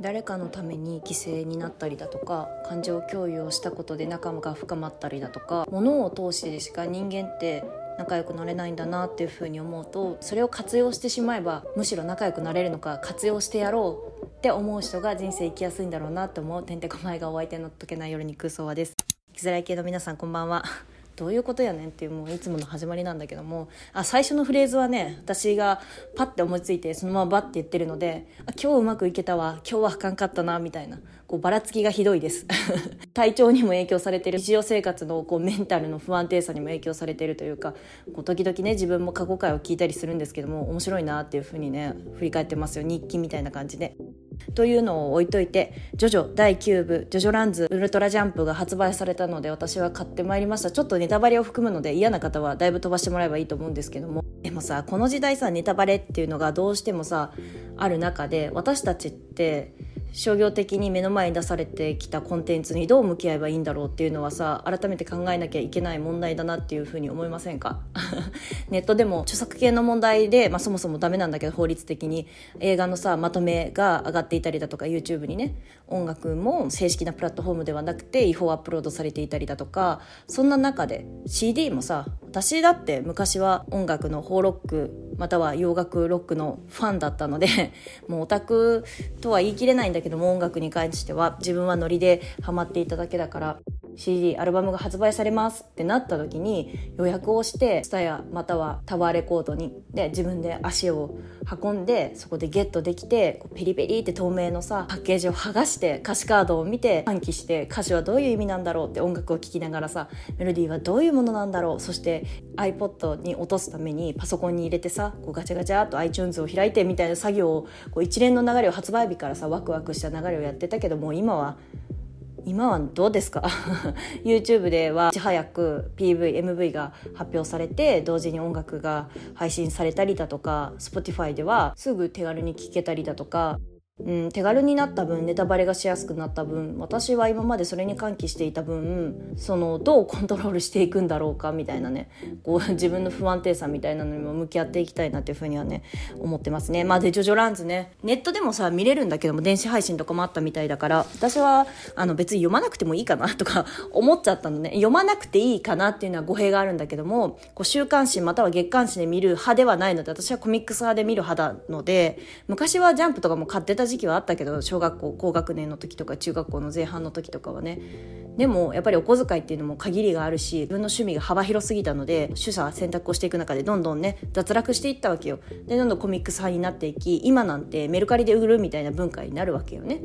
誰かのために犠牲になったりだとか感情共有をしたことで仲間が深まったりだとか物を通してしか人間って仲良くなれないんだなっていうふうに思うとそれを活用してしまえばむしろ仲良くなれるのか活用してやろうって思う人が人生生きやすいんだろうなって思うてんてこまいがお相手の解けない夜に空想はです。生きづらい系の皆さんこんばんは。どういうことやねんっていうもういつもの始まりなんだけども。あ最初のフレーズはね私がパッて思いついてそのままバッて言ってるのであ今日うまくいけたわ。今日はあかんかったなみたいな。こうばらつきがひどいです。体調にも影響されてる。日常生活のこうメンタルの不安定さにも影響されてるというかこう時々ね自分も過去回を聞いたりするんですけども面白いなっていうふうにね振り返ってますよ。日記みたいな感じで。というのを置いといて「ジョジョ第9部ジョジョランズウルトラジャンプ」が発売されたので私は買ってまいりました。ちょっとネタバレを含むので嫌な方はだいぶ飛ばしてもらえばいいと思うんですけども。でもさこの時代さネタバレっていうのがどうしてもさある中で私たちって商業的に目の前に出されてきたコンテンツにどう向き合えばいいんだろうっていうのはさ改めて考えなきゃいけない問題だなっていうふうに思いませんか？ネットでも著作権の問題で、まあ、そもそもダメなんだけど法律的に。映画のさまとめが上がっていたりだとか YouTube にね。音楽も正式なプラットフォームではなくて違法アップロードされていたりだとか。そんな中で CD もさ私だって昔は音楽のホーロックまたは洋楽ロックのファンだったので もうオタクとは言い切れないんだけども音楽に関しては自分はノリでハマっていただけだから。CD アルバムが発売されます。ってなった時に予約をして TSUTAYA またはタワーレコードにで自分で足を運んでそこでゲットできてペリペリって透明のさパッケージを剥がして歌詞カードを見て暗記して歌詞はどういう意味なんだろうって音楽を聴きながらさメロディーはどういうものなんだろうそして iPod に落とすためにパソコンに入れてさこうガチャガチャっと iTunes を開いてみたいな作業をこう一連の流れを発売日からさワクワクした流れをやってたけども今は今はどうですか？YouTube ではいち早く PVMV が発表されて同時に音楽が配信されたりだとか Spotify ではすぐ手軽に聴けたりだとか。うん、手軽になった分ネタバレがしやすくなった分私は今までそれに喚起していた分そのどうコントロールしていくんだろうかみたいなねこう 自分の不安定さみたいなのにも向き合っていきたいなっていうふうにはね思ってますね。まあでジョジョランズねネットでもさ見れるんだけども電子配信とかもあったみたいだから私はあの別に読まなくてもいいかなとか 思っちゃったのね。読まなくていいかなっていうのは語弊があるんだけどもこう週刊誌または月刊誌で見る派ではないので私はコミックス派で見る派なので昔はジャンプとかも買ってた時期はあったけど小学校高学年の時とか中学校の前半の時とかはね。でもやっぱりお小遣いっていうのも限りがあるし自分の趣味が幅広すぎたので取捨選択をしていく中でどんどんね脱落していったわけよ。でどんどんコミックス派になっていき今なんてメルカリで売るみたいな文化になるわけよね。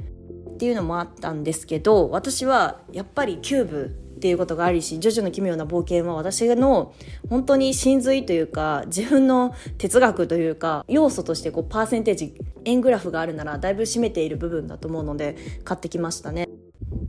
っていうのもあったんですけど私はやっぱりキューブっていうことがありし、ジョジョの奇妙な冒険は私の本当に真髄というか、自分の哲学というか、要素としてこうパーセンテージ、円グラフがあるならだいぶ占めている部分だと思うので、買ってきましたね。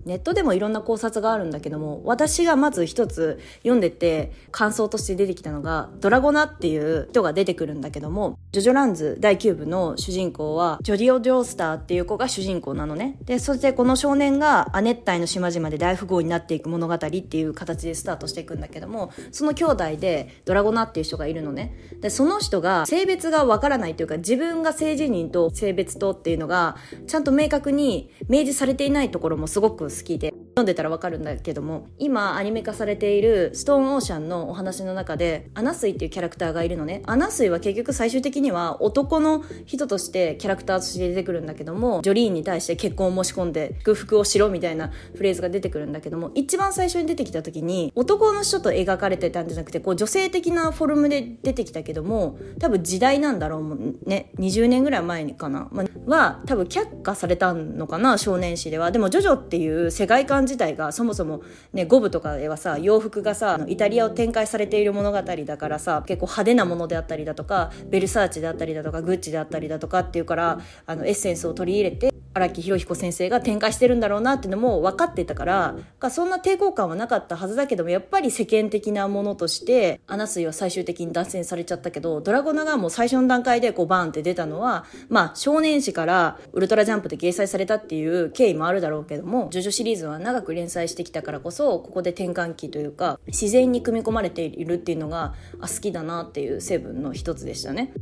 ネットでもいろんな考察があるんだけども、私がまず一つ読んでて感想として出てきたのが、ドラゴナっていう人が出てくるんだけども、ジョジョランズ第9部の主人公は、ジョディオ・ジョースターっていう子が主人公なのね。で、そしてこの少年が亜熱帯の島々で大富豪になっていく物語っていう形でスタートしていくんだけども、その兄弟でドラゴナっていう人がいるのね。で、その人が性別がわからないというか、自分が性自認と性別とっていうのが、ちゃんと明確に明示されていないところもすごく好きで。読んでたらわかるんだけども今アニメ化されているストーンオーシャンのお話の中でアナスイっていうキャラクターがいるのね。アナスイは結局最終的には男の人としてキャラクターとして出てくるんだけどもジョリーンに対して結婚を申し込んで祝福をしろみたいなフレーズが出てくるんだけども一番最初に出てきた時に男の人と描かれてたんじゃなくてこう女性的なフォルムで出てきたけども多分時代なんだろうね。20年ぐらい前かな、ま、は多分却下されたのかな少年誌では。でもジョジョっていう世界観自体がそもそもね5部とかではさ洋服がさイタリアを展開されている物語だからさ結構派手なものであったりだとかベルサーチであったりだとかグッチであったりだとかっていうからあのエッセンスを取り入れて荒木博彦先生が展開してるんだろうなっていうのも分かってたからそんな抵抗感はなかったはずだけどもやっぱり世間的なものとしてアナスイは最終的に脱線されちゃったけどドラゴナがもう最初の段階でこうバーンって出たのはまあ少年誌からウルトラジャンプで掲載されたっていう経緯もあるだろうけどもジョジョシリーズは長く連載してきたからこそここで転換期というか自然に組み込まれているっていうのがあ好きだなっていう成分の一つでしたね。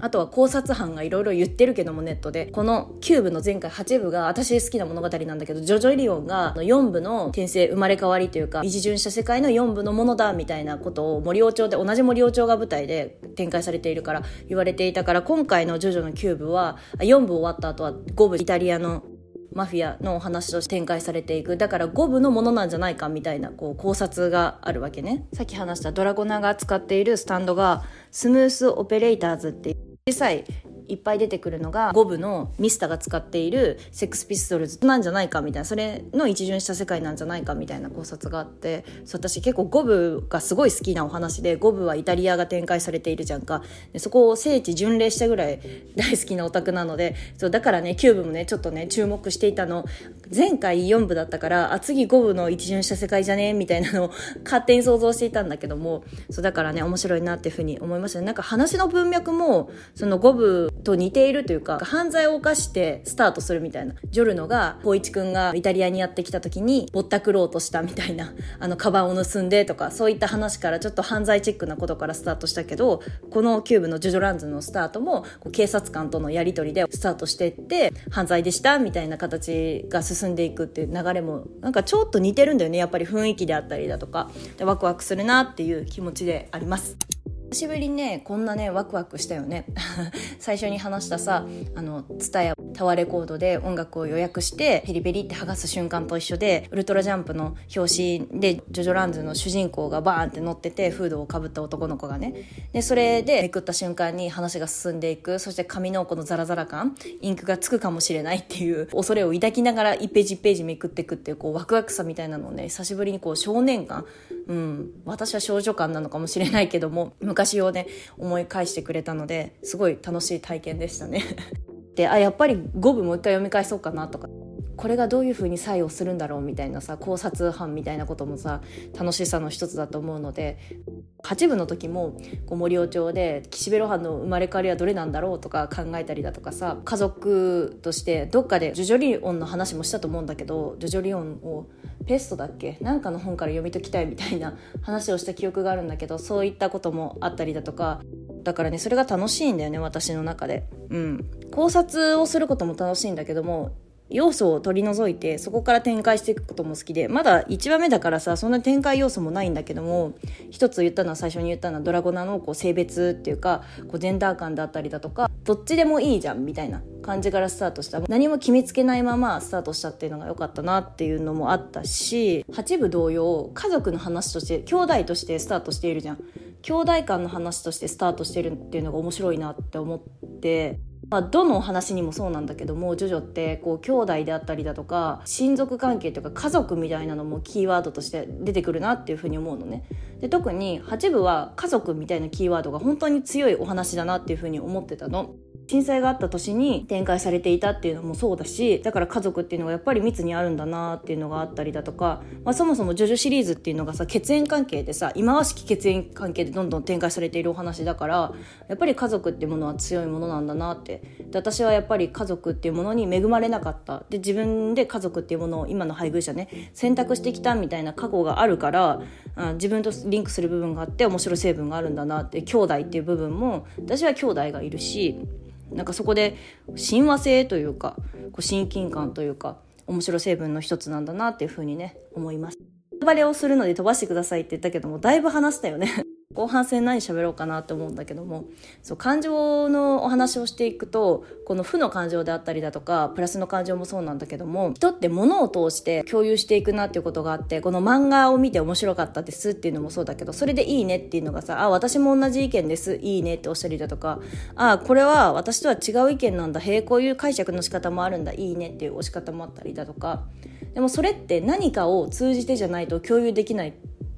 あとは考察班がいろいろ言ってるけどもネットでこの9部の前回8部が私好きな物語なんだけどジョジョイリオンが4部の転生生まれ変わりというか一巡した世界の4部のものだみたいなことを森王朝で同じ森王朝が舞台で展開されているから言われていたから今回のジョジョの9部は4部終わった後は5部イタリアのマフィアのお話として展開されていく。だから5部のものなんじゃないかみたいなこう考察があるわけね。さっき話したドラゴナが使っているスタンドがスムースオペレーターズっていう小さいいっぱい出てくるのが5部のミスターが使っているセックスピストルズ。なんじゃないかみたいなそれの一巡した世界なんじゃないかみたいな考察があって私結構5部がすごい好きなお話で5部はイタリアが展開されているじゃんか。でそこを聖地巡礼したぐらい大好きなオタクなのでそうだからね9部もねちょっとね注目していたの。前回4部だったからあ次5部の一巡した世界じゃね？みたいなのを 勝手に想像していたんだけどもそうだからね面白いなっていうふうに思いましたね。なんか話の文脈もその5部と似ているというか犯罪を犯してスタートするみたいな。ジョルノが光一くんがイタリアにやってきた時にぼったくろうとしたみたいな。あのカバンを盗んでとかそういった話からちょっと犯罪チェックなことからスタートしたけどこのキューブのジョジョランズのスタートも警察官とのやり取りでスタートしていって犯罪でしたみたいな形が進んでいくっていう流れもなんかちょっと似てるんだよねやっぱり雰囲気であったりだとかでワクワクするなっていう気持ちであります。久しぶりにねこんなねワクワクしたよね。最初に話したさあのツタヤタワーレコードで音楽を予約してペリペリって剥がす瞬間と一緒でウルトラジャンプの表紙でジョジョランズの主人公がバーンって乗っててフードをかぶった男の子がね。でそれでめくった瞬間に話が進んでいく。そして紙のこのザラザラ感インクがつくかもしれないっていう恐れを抱きながら1ページ1ページめくっていくっていうこうワクワクさみたいなのをね久しぶりにこう少年感うん。私は少女感なのかもしれないけども 昔をね思い返してくれたのですごい楽しい体験でしたね。であやっぱり5部もう一回読み返そうかなとか。これがどういうふうに作用するんだろうみたいなさ考察班みたいなこともさ楽しさの一つだと思うので8部の時もこう森尾町で岸辺露伴の生まれ変わりはどれなんだろうとか考えたりだとかさ家族としてどっかでジョジョリオンの話もしたと思うんだけどジョジョリオンをペストだっけ？なんかの本から読み解きたいみたいな話をした記憶があるんだけどそういったこともあったりだとか。だからねそれが楽しいんだよね私の中で。うん。考察をすることも楽しいんだけども要素を取り除いてそこから展開していくことも好きで。まだ1話目だからさそんな展開要素もないんだけども一つ言ったのは最初に言ったのはドラゴナのこう性別っていうかこうジェンダー感だったりだとかどっちでもいいじゃんみたいな感じからスタートした。何も決めつけないままスタートしたっていうのが良かったなっていうのもあったし8部同様家族の話として兄弟としてスタートしているじゃん兄弟間の話としてスタートしてるっていうのが面白いなって思って。まあ、どのお話にもそうなんだけどもジョジョってこう兄弟であったりだとか親族関係とか家族みたいなのもキーワードとして出てくるなっていうふうに思うのね。で特に8部は家族みたいなキーワードが本当に強いお話だなっていうふうに思ってたの。震災があった年に展開されていたっていうのもそうだしだから家族っていうのがやっぱり密にあるんだなっていうのがあったりだとか、まあ、そもそもジョジョシリーズっていうのがさ血縁関係でさ忌まわしき血縁関係でどんどん展開されているお話だからやっぱり家族っていうものは強いものなんだなって。で私はやっぱり家族っていうものに恵まれなかった。で自分で家族っていうものを今の配偶者ね選択してきたみたいな過去があるからあ自分とリンクする部分があって面白い成分があるんだなって兄弟っていう部分も私は兄弟がいるしなんかそこで親和性というかこう親近感というか面白成分の一つなんだなっていうふうにね思います。バレをするので飛ばしてくださいって言ったけどもだいぶ話したよね後半戦何喋ろうかなって思うんだけどもそう感情のお話をしていくとこの負の感情であったりだとかプラスの感情もそうなんだけども人って物を通して共有していくなっていうことがあってこの漫画を見て面白かったですっていうのもそうだけどそれでいいねっていうのがさあ私も同じ意見ですいいねっておっしゃりだとかあこれは私とは違う意見なんだへえこういう解釈の仕方もあるんだいいねっていう押し方もあったりだとかでもそれって何かを通じてじゃないと共有できない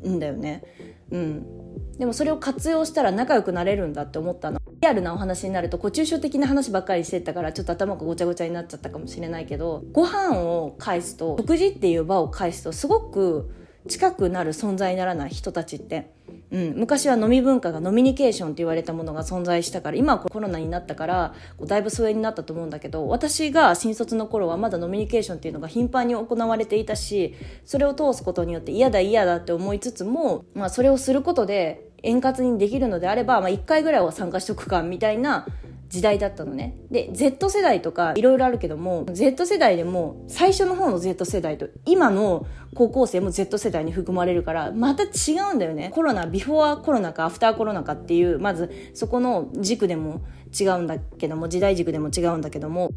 んだよね。うんでもそれを活用したら仲良くなれるんだって思ったの。リアルなお話になるとこう抽象的な話ばっかりしてたからちょっと頭がごちゃごちゃになっちゃったかもしれないけどご飯を返すと食事っていう場を返すとすごく近くなる存在にならない人たちって。うん、昔は飲み文化が飲みニケーションって言われたものが存在したから今はコロナになったからだいぶ疎遠になったと思うんだけど私が新卒の頃はまだ飲みニケーションっていうのが頻繁に行われていたしそれを通すことによって嫌だ嫌だって思いつつも、まあ、それをすることで円滑にできるのであれば、まあ、1回ぐらいは参加しとくかみたいな時代だったのね。で Z 世代とかいろいろあるけども Z 世代でも最初の方の Z 世代と今の高校生も Z 世代に含まれるからまた違うんだよね。コロナビフォーコロナかアフターコロナかっていうまずそこの軸でも違うんだけども時代軸でも違うんだけども。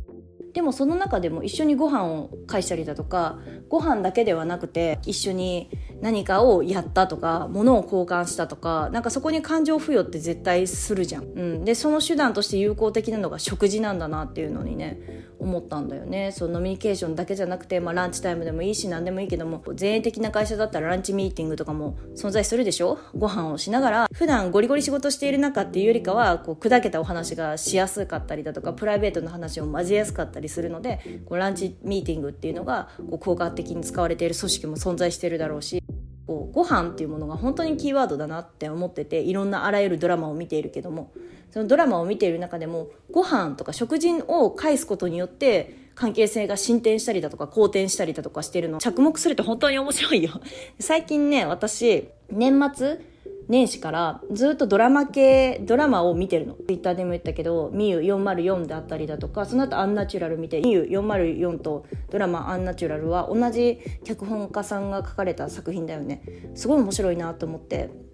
でもその中でも一緒にご飯を返したりだとかご飯だけではなくて一緒に何かをやったとか物を交換したとかなんかそこに感情付与って絶対するじゃん、うん、でその手段として有効的なのが食事なんだなっていうのにね思ったんだよね。そのノミニケーションだけじゃなくて、まあ、ランチタイムでもいいし何でもいいけども前衛的な会社だったらランチミーティングとかも存在するでしょ？ご飯をしながら普段ゴリゴリ仕事している中っていうよりかはこう砕けたお話がしやすかったりだとかプライベートの話を交えやすかったりするのでこうランチミーティングっていうのがこう効果的に使われている組織も存在してるだろうしこうご飯っていうものが本当にキーワードだなって思ってていろんなあらゆるドラマを見ているけどもそのドラマを見ている中でもご飯とか食事を介すことによって関係性が進展したりだとか好転したりだとかしてるの。着目すると本当に面白いよ。最近ね私年末年始からずっとドラマ系ドラマを見てるの。Twitter でも言ったけど「みゆ404」であったりだとかその後アンナチュラル見て「みゆ404」とドラマ「アンナチュラル」は同じ脚本家さんが書かれた作品だよね。すごい面白いなと思って。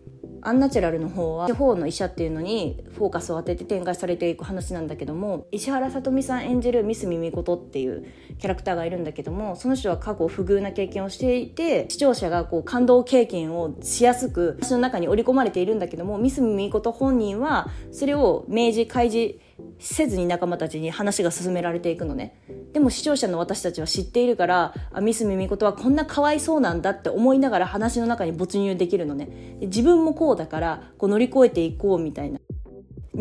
アンナチュラルの方は地方の医者っていうのにフォーカスを当てて展開されていく話なんだけども石原さとみさん演じるミスミミコトっていうキャラクターがいるんだけどもその人は過去不遇な経験をしていて視聴者がこう感動経験をしやすく私の中に織り込まれているんだけどもミスミミコト本人はそれを明示開示せずに仲間たちに話が進められていくのね。でも視聴者の私たちは知っているからあミスミミコトはこんなかわいそうなんだって思いながら話の中に没入できるのね。自分もこうだからこう乗り越えていこうみたいな。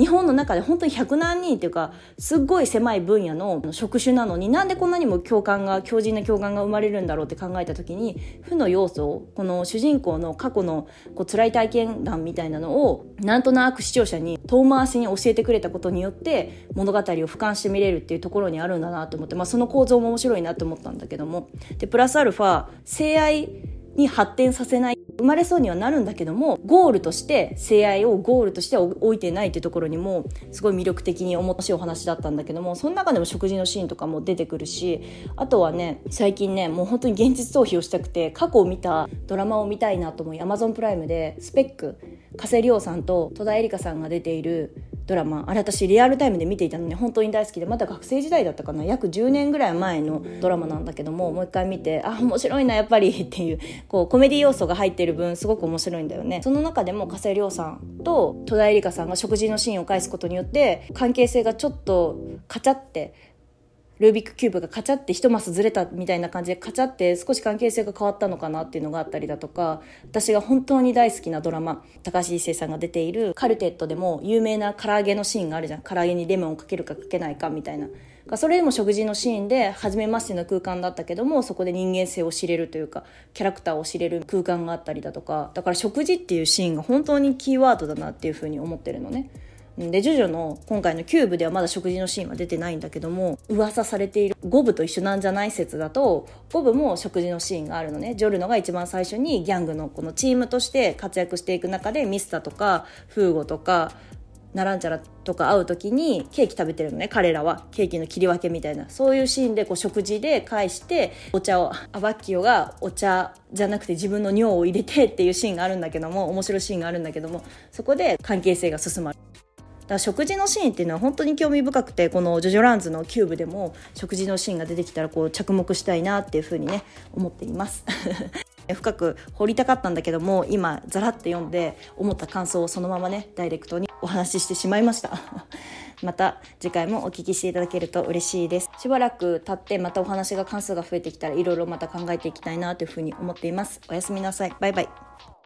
日本の中で本当に100何人っていうかすっごい狭い分野の職種なのになんでこんなにも共感が強靭な共感が生まれるんだろうって考えた時に負の要素をこの主人公の過去のこう辛い体験談みたいなのをなんとなく視聴者に遠回しに教えてくれたことによって物語を俯瞰して見れるっていうところにあるんだなと思って、まあ、その構造も面白いなと思ったんだけども。でプラスアルファ性愛に発展させない生まれそうにはなるんだけどもゴールとして性愛をゴールとして置いてないっていうところにもすごい魅力的に思ったしいお話だったんだけどもその中でも食事のシーンとかも出てくるしあとはね最近ねもう本当に現実逃避をしたくて過去を見たドラマを見たいなと思い Amazon プライムでスペック加瀬亮さんと戸田恵梨香さんが出ているドラマあれ私リアルタイムで見ていたのに本当に大好きでまだ学生時代だったかな約10年ぐらい前のドラマなんだけどももう一回見てあ面白いなやっぱりっていうこうコメディ要素が入っている分すごく面白いんだよね。その中でも加瀬亮さんと戸田恵梨香さんが食事のシーンを返すことによって関係性がちょっとカチャってルービックキューブがカチャって一マスずれたみたいな感じでカチャって少し関係性が変わったのかなっていうのがあったりだとか私が本当に大好きなドラマ高橋一生さんが出ているカルテットでも有名な唐揚げのシーンがあるじゃん。唐揚げにレモンをかけるかかけないかみたいな。それでも食事のシーンで初めましての空間だったけどもそこで人間性を知れるというかキャラクターを知れる空間があったりだとか。だから食事っていうシーンが本当にキーワードだなっていうふうに思ってるのね。で、ジョジョの今回のキューブではまだ食事のシーンは出てないんだけども、噂されているゴブと一緒なんじゃない説だと、ゴブも食事のシーンがあるのね。ジョルノが一番最初にギャングのこのチームとして活躍していく中で、ミスタとかフーゴとか、ナランチャラとか会う時にケーキ食べてるのね。彼らは。ケーキの切り分けみたいな。そういうシーンでこう食事で返してお茶をアバッキオがお茶じゃなくて自分の尿を入れてっていうシーンがあるんだけども面白いシーンがあるんだけどもそこで関係性が進まる。だ食事のシーンっていうのは本当に興味深くてこのジョジョランズのキューブでも食事のシーンが出てきたらこう着目したいなっていうふうにね思っています。深く掘りたかったんだけども今ザラッと読んで思った感想をそのままねダイレクトにお話ししてしまいました。また次回もお聞きしていただけると嬉しいです。しばらく経ってまたお話が関数が増えてきたらいろいろまた考えていきたいなというふうに思っています。おやすみなさい。バイバイ。